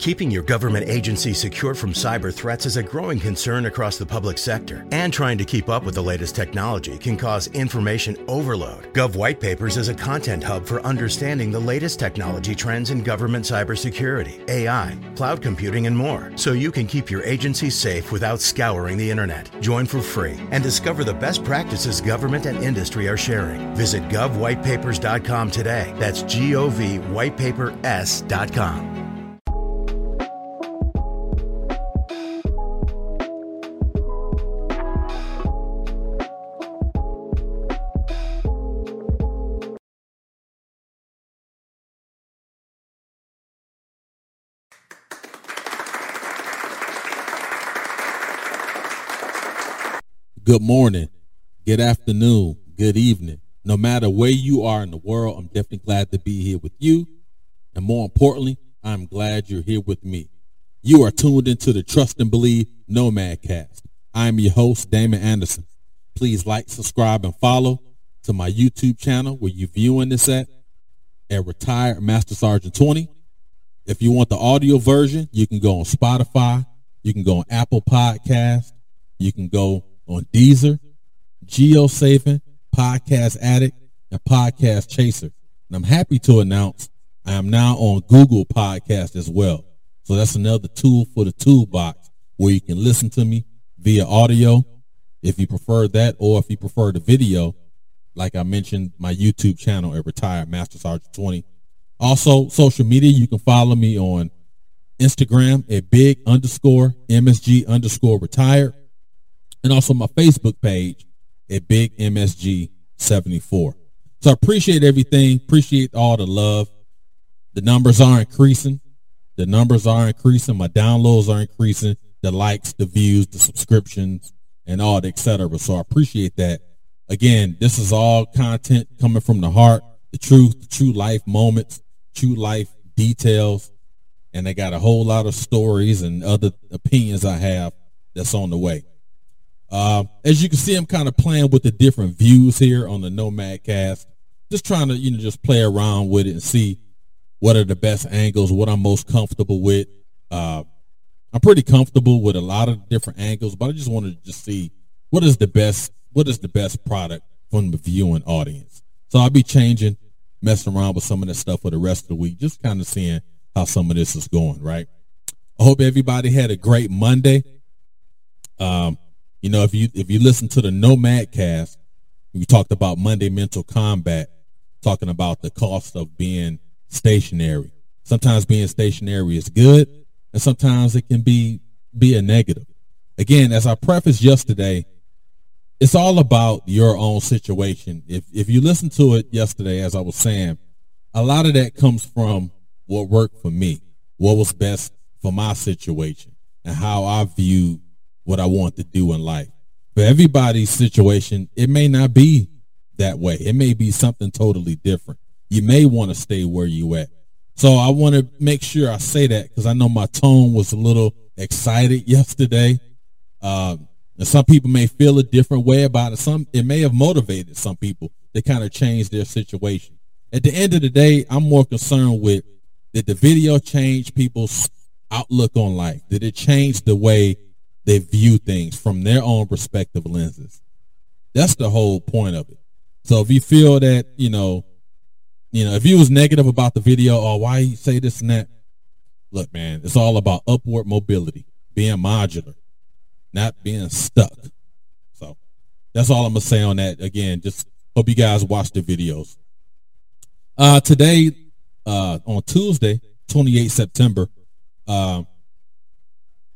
Keeping your government agency secure from cyber threats is a growing concern across the public sector, and trying to keep up with the latest technology can cause information overload. Gov White Papers is a content hub for understanding the latest technology trends in government cybersecurity, AI, cloud computing, and more, so you can keep your agency safe without scouring the internet. Join for free and discover the best practices government and industry are sharing. Visit govwhitepapers.com today. That's G O V whitepapers.com. good morning, good afternoon, good evening. No matter where you are in the world, I'm definitely glad to be here with you. And more importantly, I'm glad you're here with me. You are tuned into the Trust and Believe Nomad Cast. I'm your host, Damon Anderson. Please like, subscribe, and follow to my YouTube channel where you're viewing this at, at Retired Master Sergeant 20. If you want the audio version, you can go on Spotify. You can go on Apple Podcast. You can go on Deezer, JioSaavn, Podcast Addict, and Podcast Chaser. And I'm happy to announce I am now on Google Podcast as well. So that's another tool for the toolbox where you can listen to me via audio if you prefer that or if you prefer the video. Like I mentioned, my YouTube channel at Retired Master Sergeant 20. Also, social media, you can follow me on Instagram at big underscore MSG underscore retired and also my Facebook page at Big MSG 74. So I appreciate everything. Appreciate all the love. The numbers are increasing. The numbers are increasing. My downloads are increasing. The likes, the views, the subscriptions, and all the etc. So I appreciate that. Again, this is all content coming from the heart, the truth, the true life moments, true life details, and I got a whole lot of stories and other opinions I have that's on the way. Uh, as you can see, I'm kind of playing with the different views here on the Nomad Cast. Just trying to, you know, just play around with it and see what are the best angles, what I'm most comfortable with. Uh, I'm pretty comfortable with a lot of different angles, but I just wanted to just see what is the best, what is the best product from the viewing audience. So I'll be changing, messing around with some of that stuff for the rest of the week, just kind of seeing how some of this is going, right? I hope everybody had a great Monday. Um, you know, if you if you listen to the Nomad cast, we talked about Monday mental combat, talking about the cost of being stationary. Sometimes being stationary is good, and sometimes it can be be a negative. Again, as I prefaced yesterday, it's all about your own situation. If if you listen to it yesterday, as I was saying, a lot of that comes from what worked for me, what was best for my situation, and how I viewed what I want to do in life. For everybody's situation, it may not be that way. It may be something totally different. You may want to stay where you at. So I want to make sure I say that because I know my tone was a little excited yesterday. Uh, and some people may feel a different way about it. Some it may have motivated some people to kind of change their situation. At the end of the day, I'm more concerned with did the video change people's outlook on life? Did it change the way they view things from their own perspective lenses. That's the whole point of it. So if you feel that, you know, you know, if you was negative about the video or oh, why you say this and that, look, man, it's all about upward mobility, being modular, not being stuck. So that's all I'm gonna say on that. Again, just hope you guys watch the videos. Uh, today, uh, on Tuesday, 28 September, uh,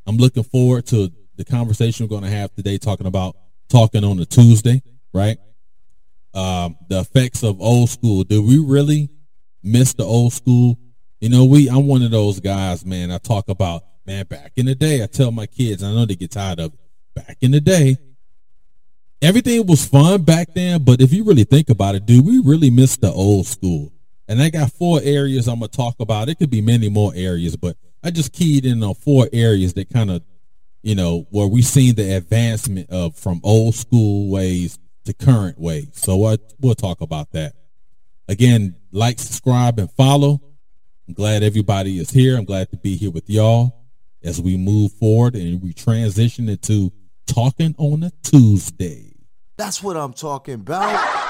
I'm looking forward to the conversation we're going to have today talking about talking on a Tuesday, right? Um, the effects of old school. Do we really miss the old school? You know, we I'm one of those guys, man. I talk about, man, back in the day, I tell my kids, I know they get tired of it. Back in the day, everything was fun back then, but if you really think about it, do we really miss the old school? And I got four areas I'm gonna talk about. It could be many more areas, but I just keyed in on four areas that kind of, you know, where we've seen the advancement of from old school ways to current ways. So I, we'll talk about that. Again, like, subscribe, and follow. I'm glad everybody is here. I'm glad to be here with y'all as we move forward and we transition into talking on a Tuesday. That's what I'm talking about.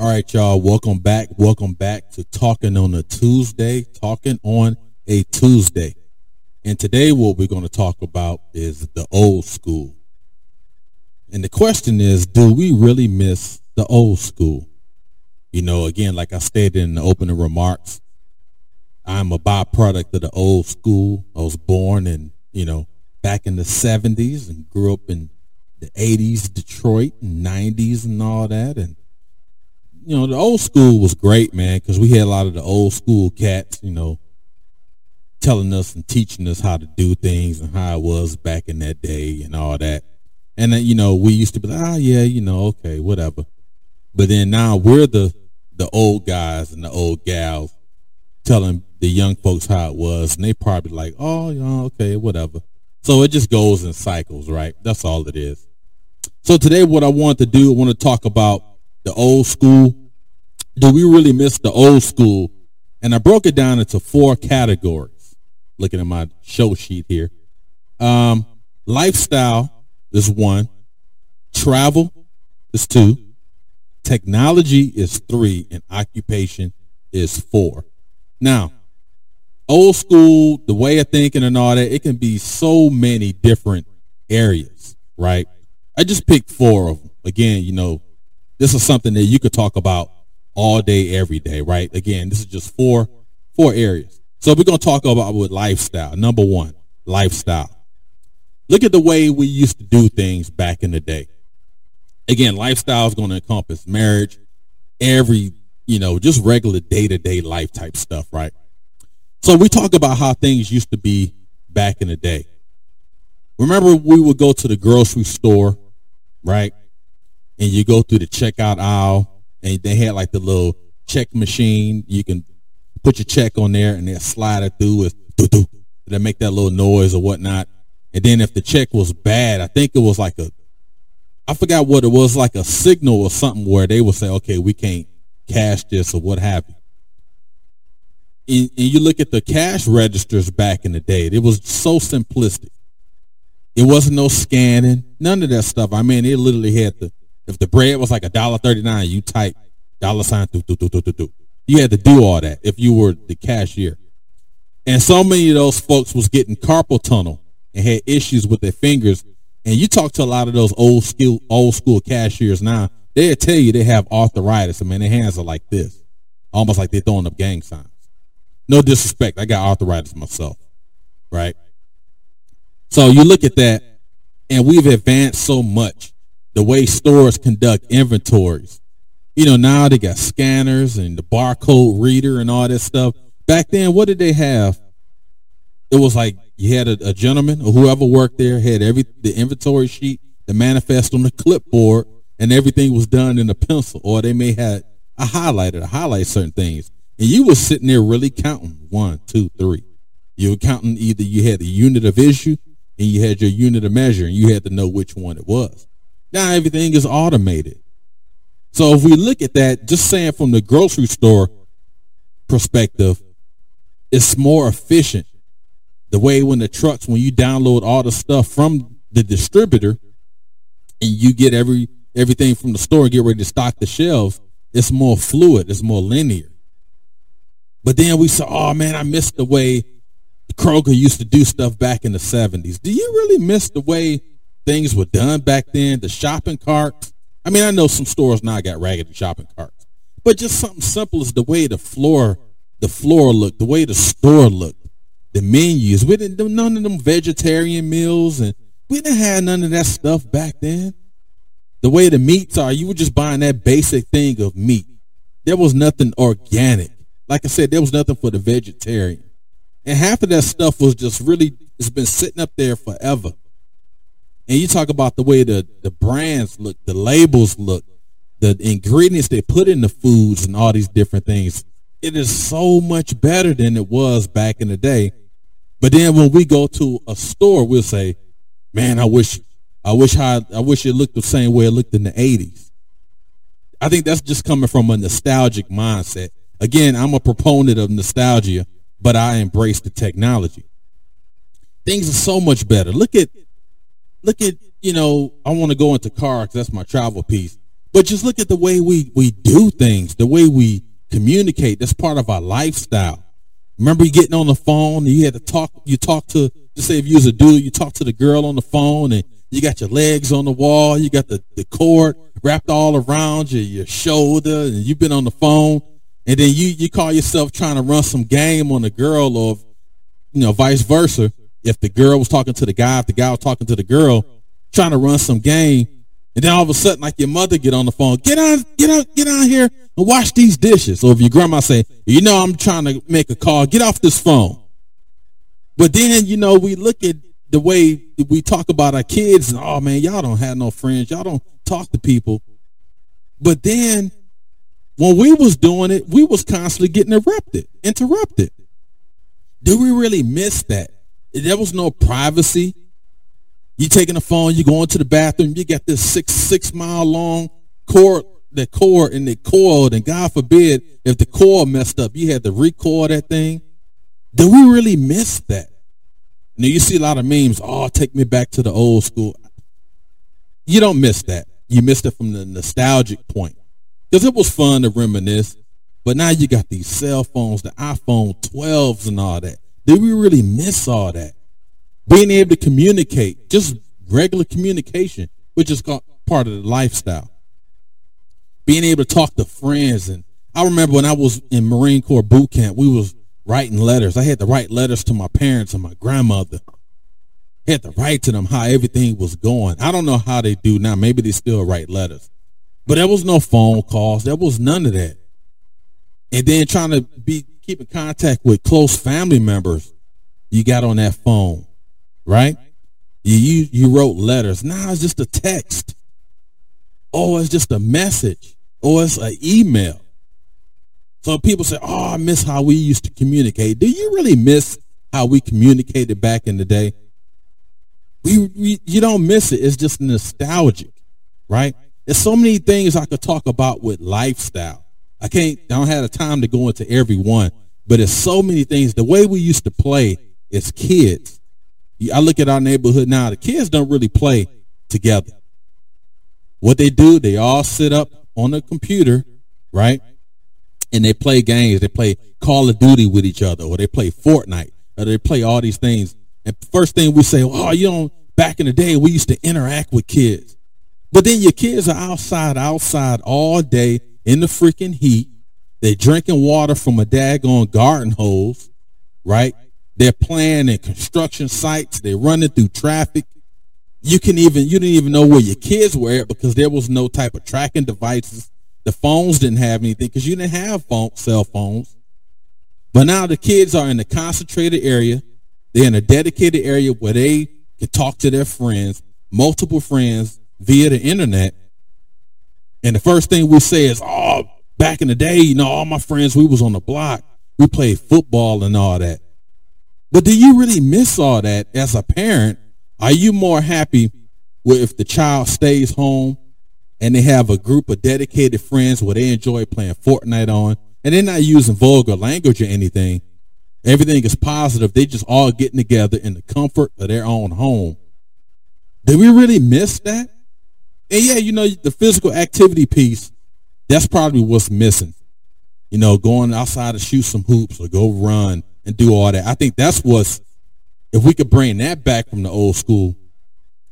All right, y'all. Welcome back. Welcome back to Talking on a Tuesday. Talking on a Tuesday. And today, what we're going to talk about is the old school. And the question is, do we really miss the old school? You know, again, like I stated in the opening remarks, I'm a byproduct of the old school. I was born in, you know, back in the 70s and grew up in the 80s, Detroit, and 90s and all that. And, you know, the old school was great, man, because we had a lot of the old school cats, you know, telling us and teaching us how to do things and how it was back in that day and all that. And then, you know, we used to be like, ah, oh, yeah, you know, okay, whatever. But then now we're the, the old guys and the old gals telling the young folks how it was. And they probably like, oh, yeah, okay, whatever. So it just goes in cycles, right? That's all it is. So today what I want to do, I want to talk about the old school. Do we really miss the old school? And I broke it down into four categories. Looking at my show sheet here. Um, lifestyle is one. Travel is two. Technology is three. And occupation is four. Now, old school, the way of thinking and all that, it can be so many different areas, right? I just picked four of them. Again, you know, this is something that you could talk about all day, every day, right? Again, this is just four, four areas. So we're going to talk about with lifestyle. Number one, lifestyle. Look at the way we used to do things back in the day. Again, lifestyle is going to encompass marriage, every, you know, just regular day to day life type stuff, right? So we talk about how things used to be back in the day. Remember, we would go to the grocery store, right? And you go through the checkout aisle, and they had like the little check machine. You can put your check on there, and they slide it through with doo They make that little noise or whatnot. And then if the check was bad, I think it was like a, I forgot what it was, like a signal or something where they would say, okay, we can't cash this or what have you and, and you look at the cash registers back in the day, it was so simplistic. It wasn't no scanning, none of that stuff. I mean, it literally had the if the bread was like a dollar thirty nine, you type dollar sign. You had to do all that if you were the cashier. And so many of those folks was getting carpal tunnel and had issues with their fingers. And you talk to a lot of those old school old school cashiers now, they'll tell you they have arthritis. I mean, their hands are like this, almost like they're throwing up gang signs. No disrespect. I got arthritis myself, right? So you look at that, and we've advanced so much. The way stores conduct inventories. You know, now they got scanners and the barcode reader and all that stuff. Back then, what did they have? It was like you had a, a gentleman or whoever worked there had every the inventory sheet, the manifest on the clipboard, and everything was done in a pencil, or they may have a highlighter to highlight certain things. And you were sitting there really counting one, two, three. You were counting either you had the unit of issue and you had your unit of measure and you had to know which one it was. Now everything is automated. So if we look at that, just saying from the grocery store perspective, it's more efficient. The way when the trucks, when you download all the stuff from the distributor and you get every everything from the store and get ready to stock the shelves, it's more fluid, it's more linear. But then we saw, oh man, I missed the way Kroger used to do stuff back in the 70s. Do you really miss the way things were done back then? The shopping carts. I mean, I know some stores now got raggedy shopping carts, but just something simple as the way the floor, the floor looked, the way the store looked, the menus. We didn't do none of them vegetarian meals, and we didn't have none of that stuff back then. The way the meats are, you were just buying that basic thing of meat. There was nothing organic. Like I said, there was nothing for the vegetarian. And half of that stuff was just really, it's been sitting up there forever. And you talk about the way the, the brands look, the labels look, the ingredients they put in the foods and all these different things. It is so much better than it was back in the day. But then when we go to a store, we'll say, man, I wish, I wish I, I wish it looked the same way it looked in the 80s. I think that's just coming from a nostalgic mindset. Again, I'm a proponent of nostalgia, but I embrace the technology. Things are so much better. Look at, look at, you know, I want to go into cars. That's my travel piece. But just look at the way we, we do things, the way we communicate. That's part of our lifestyle. Remember you getting on the phone and you had to talk, you talk to, just say if you was a dude, you talk to the girl on the phone and you got your legs on the wall, you got the, the cord wrapped all around your, your shoulder and you've been on the phone and then you, you call yourself trying to run some game on the girl or, you know, vice versa. If the girl was talking to the guy, if the guy was talking to the girl, trying to run some game, and then all of a sudden, like your mother get on the phone, get on, get out, get on here and wash these dishes. Or if your grandma say, you know, I'm trying to make a call, get off this phone. But then, you know, we look at the way we talk about our kids and, oh man, y'all don't have no friends. Y'all don't talk to people. But then when we was doing it, we was constantly getting interrupted, interrupted. Do we really miss that? There was no privacy. You taking the phone, you going to the bathroom, you got this six six mile long cord, the cord and the cord, and God forbid if the cord messed up, you had to record that thing. Do we really miss that? Now you see a lot of memes. Oh, take me back to the old school. You don't miss that. You missed it from the nostalgic point because it was fun to reminisce. But now you got these cell phones, the iPhone 12s and all that. Did we really miss all that? being able to communicate, just regular communication, which is part of the lifestyle. Being able to talk to friends. And I remember when I was in Marine Corps boot camp, we was writing letters. I had to write letters to my parents and my grandmother. I had to write to them how everything was going. I don't know how they do now. Maybe they still write letters. But there was no phone calls. There was none of that. And then trying to be keep in contact with close family members, you got on that phone right? You, you, you wrote letters. Now it's just a text. Oh, it's just a message. Or it's an email. So people say, oh, I miss how we used to communicate. Do you really miss how we communicated back in the day? We, we you don't miss it. It's just nostalgic, right? There's so many things I could talk about with lifestyle. I can't, I don't have the time to go into every one, but it's so many things. The way we used to play as kids I look at our neighborhood now, the kids don't really play together. What they do, they all sit up on the computer, right? And they play games. They play Call of Duty with each other, or they play Fortnite, or they play all these things. And first thing we say, oh, you know, back in the day, we used to interact with kids. But then your kids are outside, outside all day in the freaking heat. They're drinking water from a daggone garden hose, right? They're playing in construction sites. They're running through traffic. You can even you didn't even know where your kids were because there was no type of tracking devices. The phones didn't have anything because you didn't have phone, cell phones. But now the kids are in a concentrated area. They're in a dedicated area where they can talk to their friends, multiple friends via the internet. And the first thing we say is, "Oh, back in the day, you know, all my friends, we was on the block. We played football and all that." But do you really miss all that as a parent? Are you more happy with if the child stays home and they have a group of dedicated friends where they enjoy playing Fortnite on and they're not using vulgar language or anything? Everything is positive. They just all getting together in the comfort of their own home. Do we really miss that? And yeah, you know, the physical activity piece, that's probably what's missing. You know, going outside to shoot some hoops or go run and do all that. I think that's what's if we could bring that back from the old school,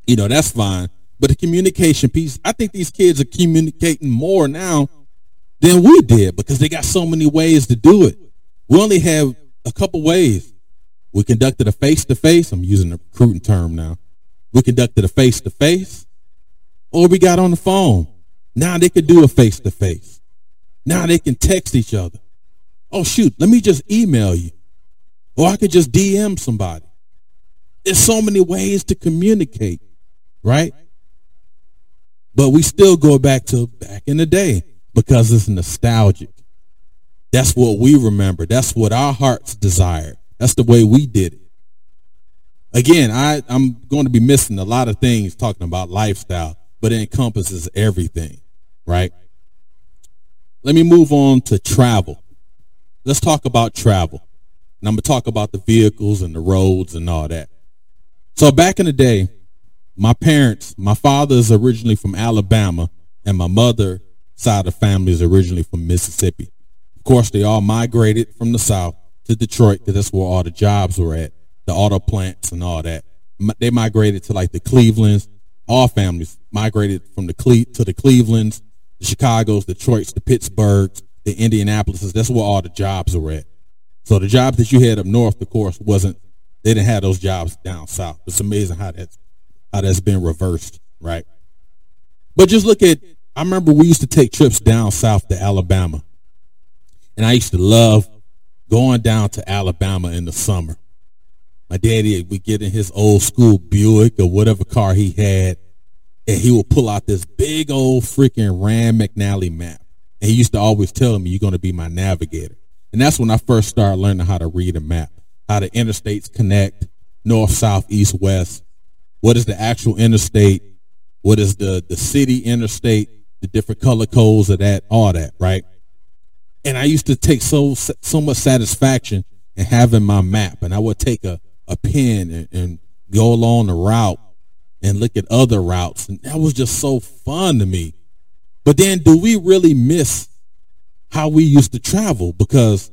you know, that's fine. But the communication piece, I think these kids are communicating more now than we did because they got so many ways to do it. We only have a couple ways. We conducted a face to face. I'm using a recruiting term now. We conducted a face to face, or we got on the phone. Now they could do a face to face. Now they can text each other. Oh shoot, let me just email you. Or I could just DM somebody. There's so many ways to communicate, right? But we still go back to back in the day because it's nostalgic. That's what we remember. That's what our hearts desire. That's the way we did it. Again, I, I'm going to be missing a lot of things talking about lifestyle, but it encompasses everything, right? Let me move on to travel. let's talk about travel. And I'm going to talk about the vehicles and the roads and all that. So back in the day, my parents, my father is originally from Alabama and my mother side of the family is originally from Mississippi. Of course, they all migrated from the South to Detroit because that's where all the jobs were at, the auto plants and all that. They migrated to like the Clevelands. All families migrated from the Cle- to the Clevelands, the Chicago's, Detroit's, the Pittsburghs, the Indianapolis. That's where all the jobs were at. So the jobs that you had up north, of course, wasn't they didn't have those jobs down south. It's amazing how that's how that's been reversed, right? But just look at I remember we used to take trips down south to Alabama. And I used to love going down to Alabama in the summer. My daddy would get in his old school Buick or whatever car he had, and he would pull out this big old freaking Rand McNally map. And he used to always tell me, you're going to be my navigator. And that's when I first started learning how to read a map, how the interstates connect, north, south, east, west. What is the actual interstate? What is the, the city interstate? The different color codes of that, all that, right? And I used to take so so much satisfaction in having my map. And I would take a, a pen and, and go along the route and look at other routes. And that was just so fun to me. But then do we really miss how we used to travel? Because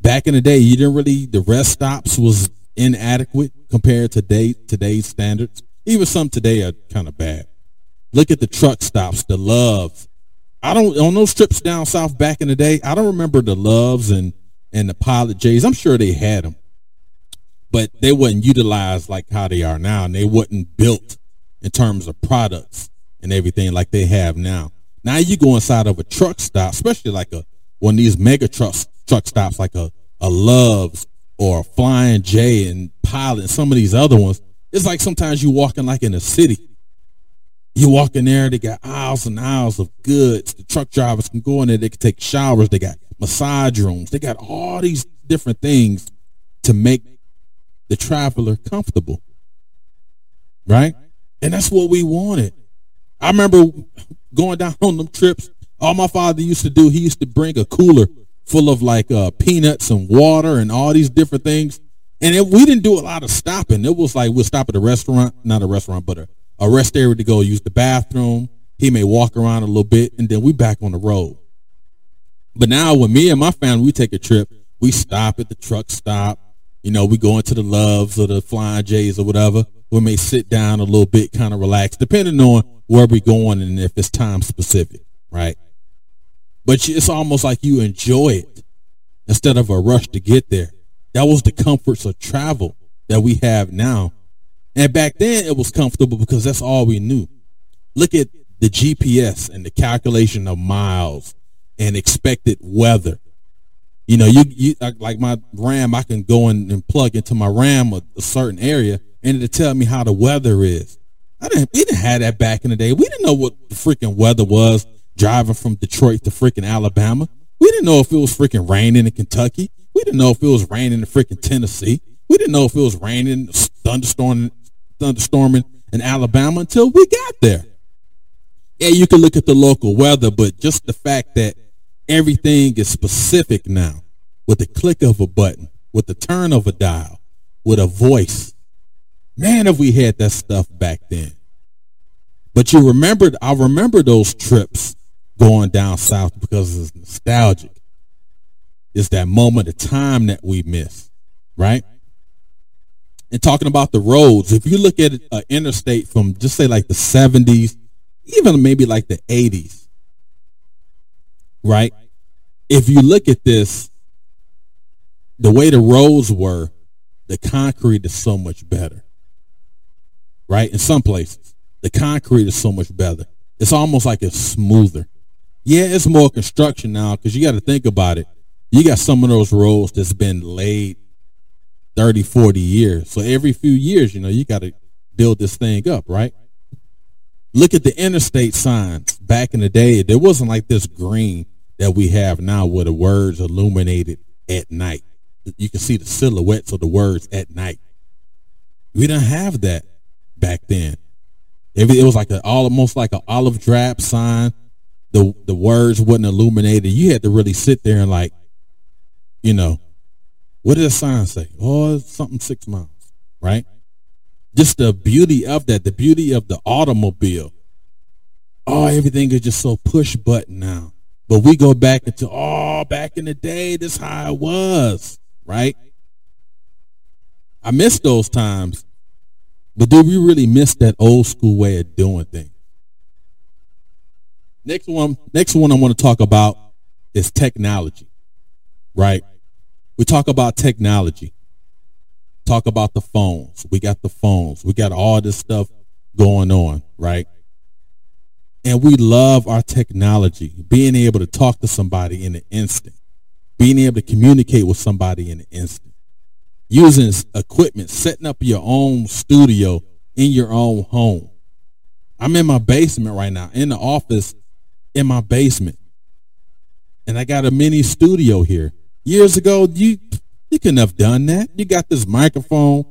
back in the day, you didn't really, the rest stops was inadequate compared to day, today's standards. Even some today are kind of bad. Look at the truck stops, the Love's. I don't, on those trips down south back in the day, I don't remember the loves and, and the pilot J's. I'm sure they had them but they wasn't utilized like how they are now, and they wasn't built in terms of products and everything like they have now. Now you go inside of a truck stop, especially like a one of these mega truck truck stops, like a a Love's or a Flying J and Pilot, and some of these other ones. It's like sometimes you walking like in a city. You walk in there, they got aisles and aisles of goods. The truck drivers can go in there, they can take showers, they got massage rooms, they got all these different things to make the traveler comfortable. Right? And that's what we wanted. I remember going down on them trips. All my father used to do, he used to bring a cooler full of like uh, peanuts and water and all these different things. And it, we didn't do a lot of stopping. It was like we'll stop at a restaurant, not a restaurant, but a, a rest area to go use the bathroom. He may walk around a little bit and then we back on the road. But now when me and my family, we take a trip, we stop at the truck stop. You know, we go into the Love's or the Flying J's or whatever. We may sit down a little bit, kind of relax, depending on where we're going and if it's time specific, right? But it's almost like you enjoy it instead of a rush to get there. That was the comforts of travel that we have now. And back then it was comfortable because that's all we knew. Look at the GPS and the calculation of miles and expected weather you know, you, you like my RAM, I can go in and plug into my RAM a, a certain area and it'll tell me how the weather is. I didn't, we didn't have that back in the day. We didn't know what the freaking weather was driving from Detroit to freaking Alabama. We didn't know if it was freaking raining in Kentucky. We didn't know if it was raining in freaking Tennessee. We didn't know if it was raining, thunderstorming, thunderstorming in Alabama until we got there. Yeah, you can look at the local weather, but just the fact that Everything is specific now with the click of a button, with the turn of a dial, with a voice. Man, have we had that stuff back then. But you remembered, I remember those trips going down south because it's nostalgic. It's that moment of time that we miss, right? And talking about the roads, if you look at an interstate from just say like the 70s, even maybe like the 80s, right? If you look at this, the way the roads were, the concrete is so much better. Right? In some places, the concrete is so much better. It's almost like it's smoother. Yeah, it's more construction now because you got to think about it. You got some of those roads that's been laid 30, 40 years. So every few years, you know, you got to build this thing up, right? Look at the interstate signs. Back in the day, there wasn't like this green that we have now where the words illuminated at night. You can see the silhouettes of the words at night. We didn't have that back then. It, was like almost like an olive drab sign. The the words wasn't illuminated. You had to really sit there and like you know, what did the sign say? Oh, something six miles, right? Just the beauty of that, the beauty of the automobile. Oh, everything is just so push button now. But we go back into, oh, back in the day, this how it was, right? I miss those times. But do we really miss that old school way of doing things? Next one, next one I want to talk about is technology, right? We talk about technology. Talk about the phones. We got the phones. We got all this stuff going on, right? And we love our technology, being able to talk to somebody in an instant, being able to communicate with somebody in an instant, using equipment, setting up your own studio in your own home. I'm in my basement right now, in the office in my basement. And I got a mini studio here. Years ago, you you couldn't have done that. You got this microphone,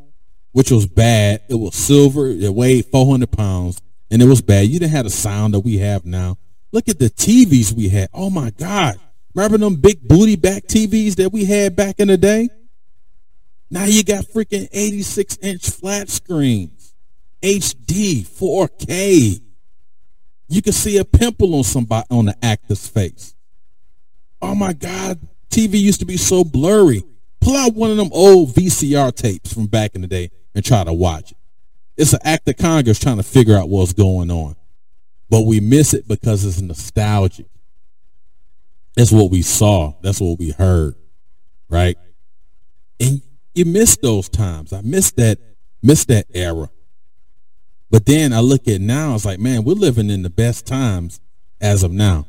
which was bad. It was silver. It weighed 400 pounds, and it was bad. You didn't have the sound that we have now. Look at the TVs we had. Oh my God! Remember them big booty back TVs that we had back in the day? Now you got freaking 86 inch flat screens, HD, 4K. You can see a pimple on somebody on the actor's face. Oh my God, TV used to be so blurry. Pull out one of them old VCR tapes from back in the day and try to watch it. It's an act of Congress trying to figure out what's going on. But we miss it because it's nostalgic. That's what we saw. That's what we heard. Right? And you miss those times. I miss that, miss that era. But then I look at now, it's like, man, we're living in the best times as of now.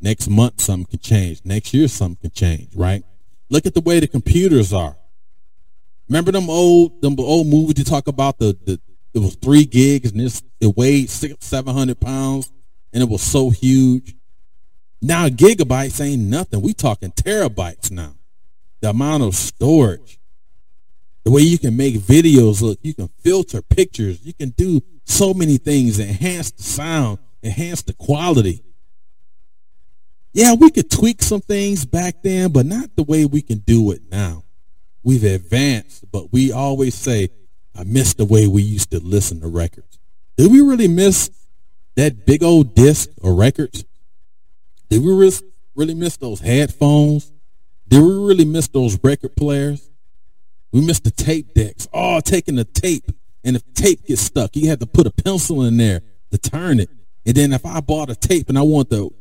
Next month, something can change. Next year, something can change, right? Look at the way the computers are. Remember them old them old movies to talk about the, the it was three gigs and this it weighed six seven hundred pounds and it was so huge. Now gigabytes ain't nothing. We talking terabytes now. The amount of storage, the way you can make videos look, you can filter pictures, you can do so many things, enhance the sound, enhance the quality. Yeah, we could tweak some things back then, but not the way we can do it now. We've advanced, but we always say, I miss the way we used to listen to records. Did we really miss that big old disc or records? Did we really miss those headphones? Did we really miss those record players? We missed the tape decks. Oh, taking the tape. And if tape gets stuck, you had to put a pencil in there to turn it. And then if I bought a tape and I want to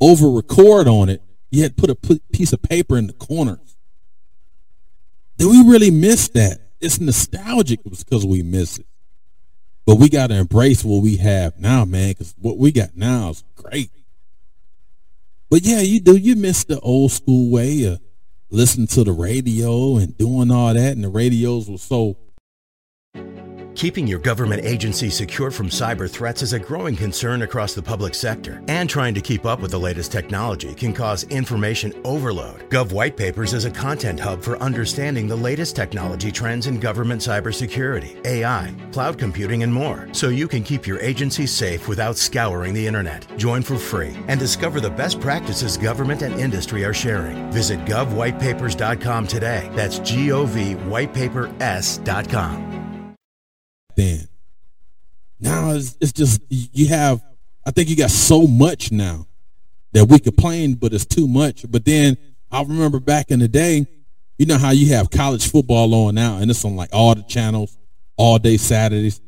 over record on it, you had put a piece of paper in the corner. Did we really miss that? It's nostalgic because we miss it. But we got to embrace what we have now, man, because what we got now is great. But yeah, you do. You miss the old school way of listening to the radio and doing all that, and the radios were so. Keeping your government agency secure from cyber threats is a growing concern across the public sector, and trying to keep up with the latest technology can cause information overload. Gov White Papers is a content hub for understanding the latest technology trends in government cybersecurity, AI, cloud computing, and more, so you can keep your agency safe without scouring the internet. Join for free and discover the best practices government and industry are sharing. Visit govwhitepapers.com today. That's G O V whitepapers.com then. Now it's, it's just you have. I think you got so much now that we complain, but it's too much. But then I remember back in the day, you know how you have college football on now, and it's on like all the channels, all day Saturdays.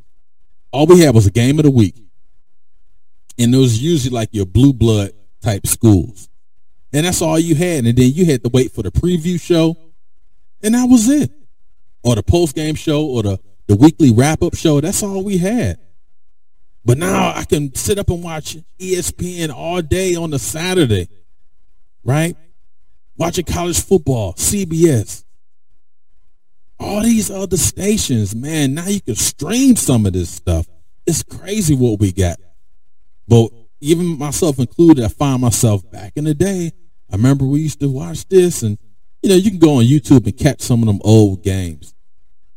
All we had was a game of the week, and it was usually like your blue blood type schools, and that's all you had. And then you had to wait for the preview show, and that was it, or the post game show, or the the weekly wrap up show. That's all we had. But now I can sit up and watch ESPN all day on a Saturday, right? Watching college football, CBS, all these other stations, man. Now you can stream some of this stuff. It's crazy what we got. But even myself included, I find myself back in the day. I remember we used to watch this, and you know, you can go on YouTube and catch some of them old games.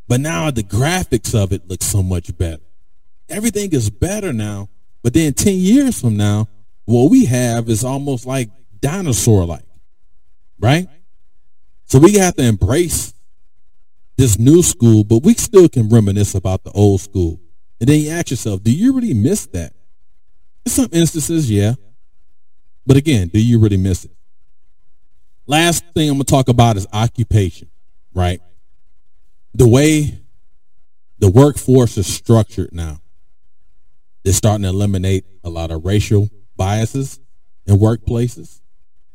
But now the graphics of it looks so much better. Everything is better now. But then 10 years from now, what we have is almost like dinosaur like, right? So we have to embrace this new school, but we still can reminisce about the old school. And then you ask yourself, do you really miss that? In some instances, yeah. But again, do you really miss it? Last thing I'm going to talk about is occupation, right? The way the workforce is structured now, they're starting to eliminate a lot of racial biases in workplaces.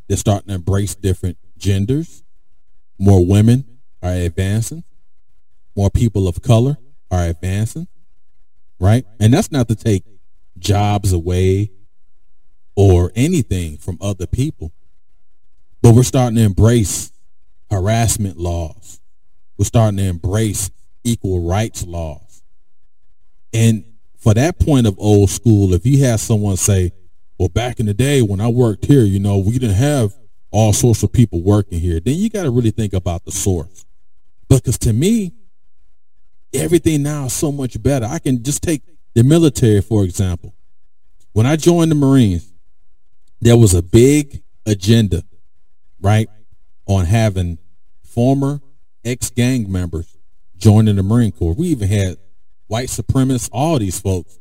They're starting to embrace different genders. More women are advancing. More people of color are advancing. Right? And that's not to take jobs away or anything from other people. But we're starting to embrace harassment laws. We're starting to embrace equal rights laws. And for that point of old school, if you have someone say, well, back in the day when I worked here, you know, we didn't have all sorts of people working here, then you got to really think about the source. Because to me, everything now is so much better. I can just take the military, for example. When I joined the Marines, there was a big agenda, right, on having former ex-gang members joining the Marine Corps. We even had white supremacists, all these folks.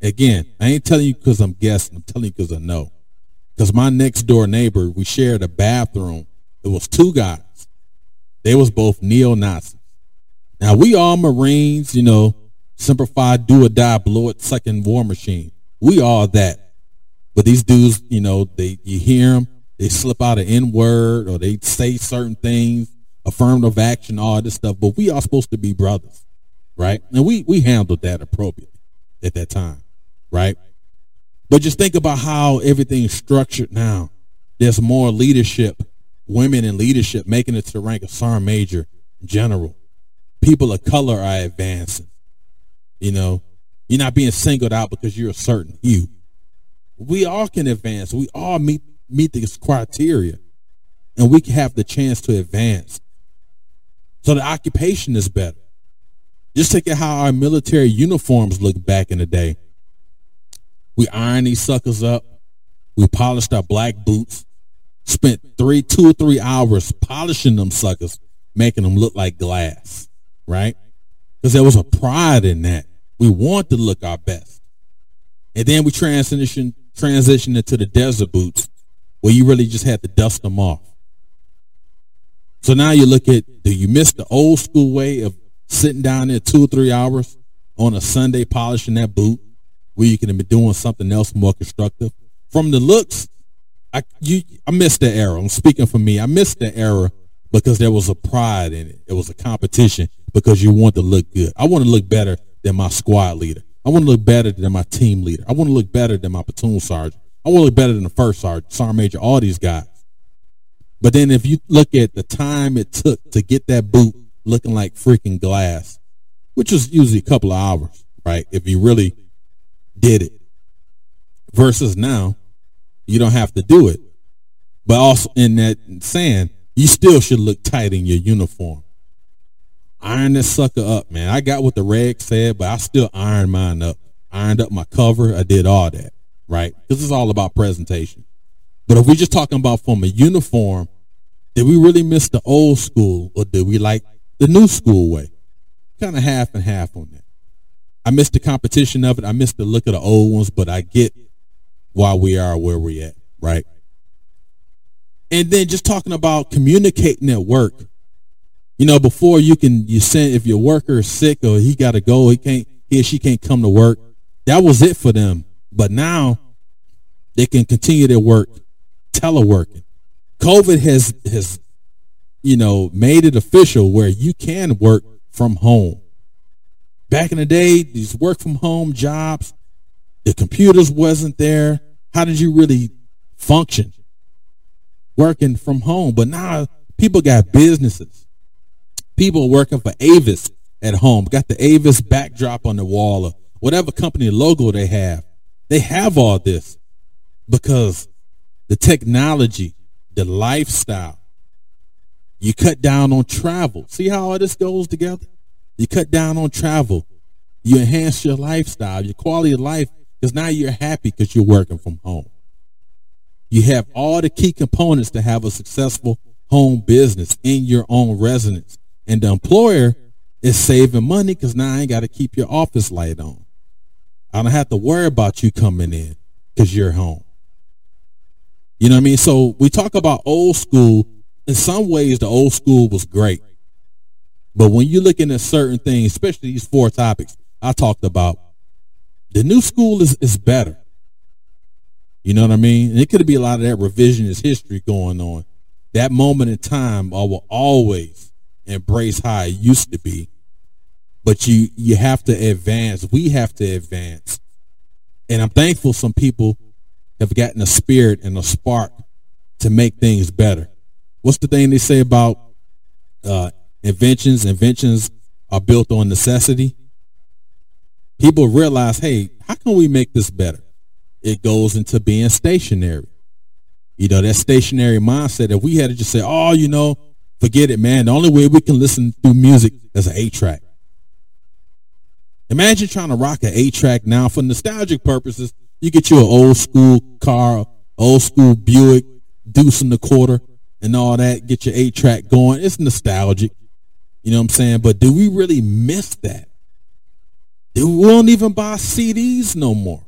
Again, I ain't telling you because I'm guessing. I'm telling you because I know. Because my next door neighbor, we shared a bathroom. It was two guys. They was both neo-Nazis. Now we all Marines, you know, Semper Fi, do or die, blow it, second war machine. We all that. But these dudes, you know, they you hear them, they slip out an N word or they say certain things, affirmative action, all this stuff. But we are supposed to be brothers, right? And we we handled that appropriately at that time, right? But just think about how everything's structured now. There's more leadership, women in leadership making it to the rank of sergeant major, general. People of color are advancing. You know, you're not being singled out because you're a certain hue. We all can advance. We all meet meet this criteria, and we can have the chance to advance. So the occupation is better. Just take at how our military uniforms looked back in the day. We ironed these suckers up. We polished our black boots. Spent three, two or three hours polishing them suckers, making them look like glass, right? Because there was a pride in that. We want to look our best. And then we transition transition into the desert boots where you really just had to dust them off. So now you look at do you miss the old school way of sitting down there two or three hours on a Sunday polishing that boot where you can be doing something else more constructive? From the looks, I you I missed the era. I'm speaking for me. I missed the era because there was a pride in it. It was a competition because you want to look good. I want to look better than my squad leader. I want to look better than my team leader. I want to look better than my platoon sergeant. I want to look better than the first sergeant, sergeant major, all these guys. But then if you look at the time it took to get that boot looking like freaking glass, which was usually a couple of hours, right? If you really did it. Versus now, you don't have to do it. But also in that saying, you still should look tight in your uniform iron this sucker up, man. I got what the reg said, but I still ironed mine up. Ironed up my cover. I did all that, right? This is all about presentation. But if we're just talking about from a uniform, did we really miss the old school or did we like the new school way? Kind of half and half on that. I missed the competition of it. I missed the look of the old ones, but I get why we are where we at, right? And then just talking about communicating at work you know, before you can you send if your worker is sick or he got to go, he can't he or she can't come to work. That was it for them. But now they can continue their work teleworking. COVID has has you know made it official where you can work from home. Back in the day, these work from home jobs, the computers wasn't there. How did you really function working from home? But now people got businesses people working for Avis at home, got the Avis backdrop on the wall or whatever company logo they have. They have all this because the technology, the lifestyle, you cut down on travel. See how all this goes together? You cut down on travel. You enhance your lifestyle, your quality of life, because now you're happy because you're working from home. You have all the key components to have a successful home business in your own residence. And the employer is saving money because now I ain't got to keep your office light on. I don't have to worry about you coming in because you're home. You know what I mean? So we talk about old school. In some ways, the old school was great. But when you're looking at certain things, especially these four topics I talked about, the new school is, is better. You know what I mean? And it could be a lot of that revisionist history going on. That moment in time, I will always embrace how it used to be. But you you have to advance. We have to advance. And I'm thankful some people have gotten a spirit and a spark to make things better. What's the thing they say about uh, inventions? Inventions are built on necessity. People realize, hey, how can we make this better? It goes into being stationary. You know, that stationary mindset. If we had to just say, oh, you know, forget it, man. The only way we can listen to music is an eight track. Imagine trying to rock an eight track now for nostalgic purposes. You get you an old school car, old school Buick, deuce in the quarter, and all that. Get your eight track going. It's nostalgic. You know what I'm saying? But do we really miss that? We don't even buy CDs no more.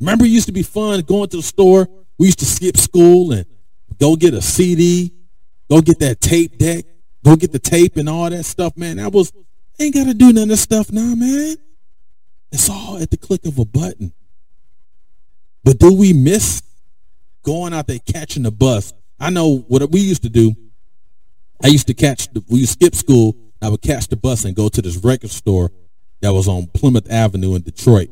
Remember, it used to be fun going to the store. We used to skip school and go get a CD, go get that tape deck, go get the tape and all that stuff, man. That was ain't gotta do none of this stuff now, man. It's all at the click of a button. But do we miss going out there catching the bus? I know what we used to do. I used to catch the, we used to skip school. I would catch the bus and go to this record store that was on Plymouth Avenue in Detroit.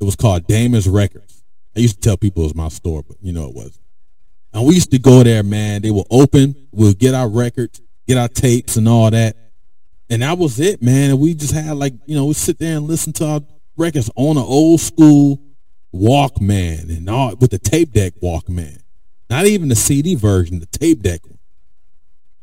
It was called Damon's Records. I used to tell people it was my store, but you know it wasn't. And we used to go there, man. They were open. We'll get our records, get our tapes and all that. And that was it, man. And we just had like, you know, we sit there and listen to our records on an old school Walkman and all with the tape deck Walkman. Not even the CD version, the tape deck.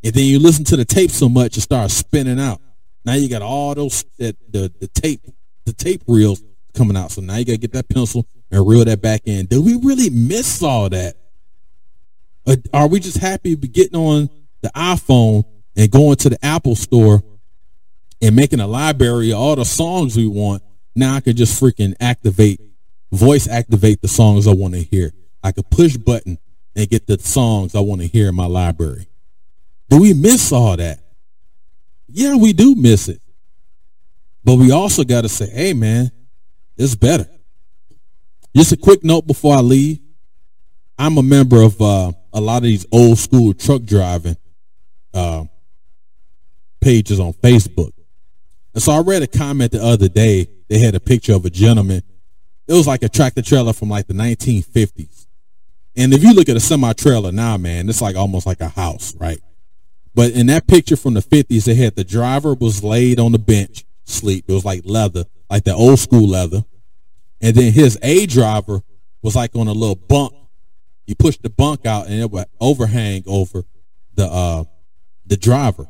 And then you listen to the tape so much it starts spinning out. Now you got all those the, the, the tape the tape reels coming out. So now you gotta get that pencil and reel that back in. Do we really miss all that? Or are we just happy getting on the iPhone and going to the Apple store and making a library of all the songs we want? Now I can just freaking activate voice activate the songs I want to hear. I could push button and get the songs I want to hear in my library. Do we miss all that? Yeah, we do miss it. But we also got to say, hey, man, it's better. Just a quick note before I leave. I'm a member of uh, a lot of these old school truck driving uh, pages on Facebook. And so I read a comment the other day. They had a picture of a gentleman it was like a tractor trailer from like the 1950s. And if you look at a semi trailer now, man, it's like almost like a house, right? But in that picture from the 50s, they had the driver was laid on the bench, sleep. It was like leather, like the old school leather. And then his A driver was like on a little bunk. You push the bunk out and it would overhang over the uh the driver.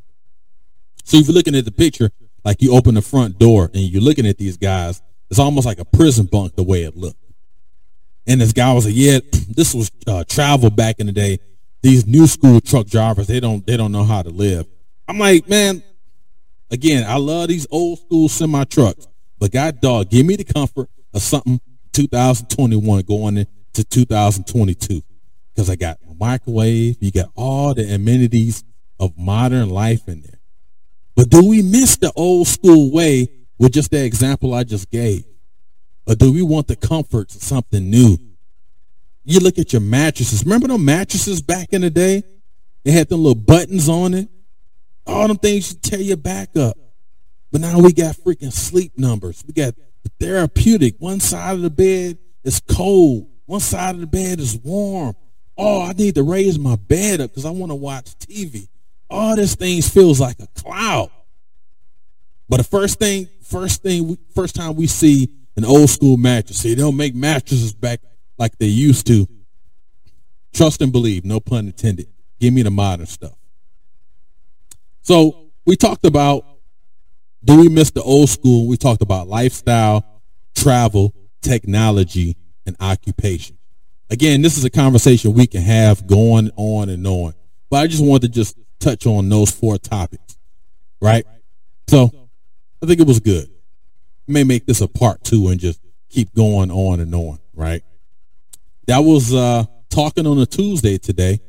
So if you're looking at the picture, like you open the front door and you're looking at these guys, it's almost like a prison bunk the way it looked. And this guy was like, "Yeah, this was uh, travel back in the day. These new school truck drivers, they don't they don't know how to live." I'm like, man, again, I love these old school semi trucks, but God dog, give me the comfort of something 2021 going into 2022 because I got microwave, you got all the amenities of modern life in there. But do we miss the old school way with just the example I just gave? Or do we want the comforts of something new? You look at your mattresses. Remember those mattresses back in the day? They had them little buttons on it. All them things should tear your back up. But now we got freaking sleep numbers. We got therapeutic. One side of the bed is cold. One side of the bed is warm. Oh, I need to raise my bed up because I want to watch TV. All this things feels like a cloud. But the first thing, first thing, first time we see an old school mattress, see, they don't make mattresses back like they used to. Trust and believe, no pun intended. Give me the modern stuff. So we talked about do we miss the old school? We talked about lifestyle, travel, technology, and occupation. Again, this is a conversation we can have going on and on. But I just wanted to just touch on those four topics, right? So I think it was good. may make this a part two and just keep going on and on, right? That was uh talking on a Tuesday today,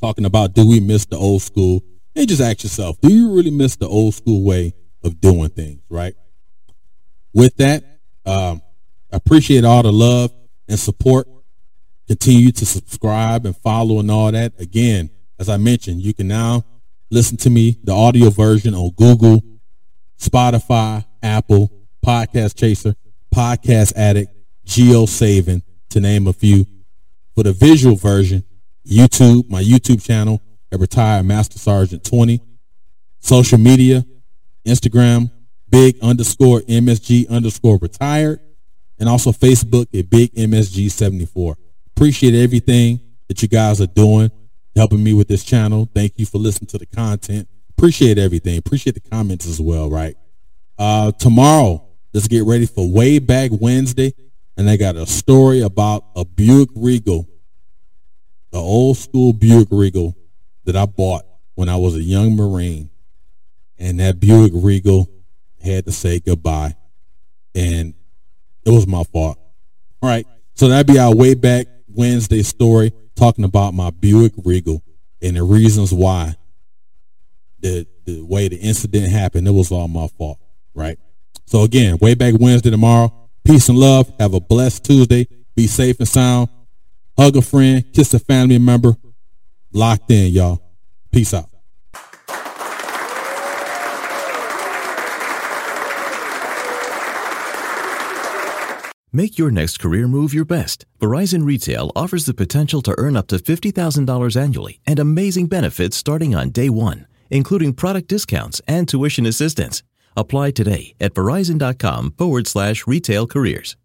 talking about do we miss the old school? And just ask yourself, do you really miss the old school way of doing things, right? With that, um, I appreciate all the love and support. Continue to subscribe and follow and all that. Again, as I mentioned, you can now listen to me, the audio version on Google, Spotify, Apple, Podcast Chaser, Podcast Addict, JioSaavn, to name a few. For the visual version, YouTube, my YouTube channel, at Retired Master Sergeant 20. Social media, Instagram, big underscore MSG underscore retired. And also Facebook at Big MSG 74. Appreciate everything that you guys are doing, helping me with this channel. Thank you for listening to the content. Appreciate everything. Appreciate the comments as well, right? Uh, tomorrow, let's get ready for Way Back Wednesday. And I got a story about a Buick Regal, the old school Buick Regal that I bought when I was a young Marine. And that Buick Regal had to say goodbye. And it was my fault. All right. So that'd be our way back Wednesday story talking about my Buick Regal and the reasons why the the way the incident happened, it was all my fault. Right. So again, way back Wednesday tomorrow. Peace and love. Have a blessed Tuesday. Be safe and sound. Hug a friend, kiss a family member, Locked in, y'all. Peace out. Make your next career move your best. Verizon Retail offers the potential to earn up to $50,000 annually and amazing benefits starting on day one, including product discounts and tuition assistance. Apply today at verizon.com forward slash retail careers.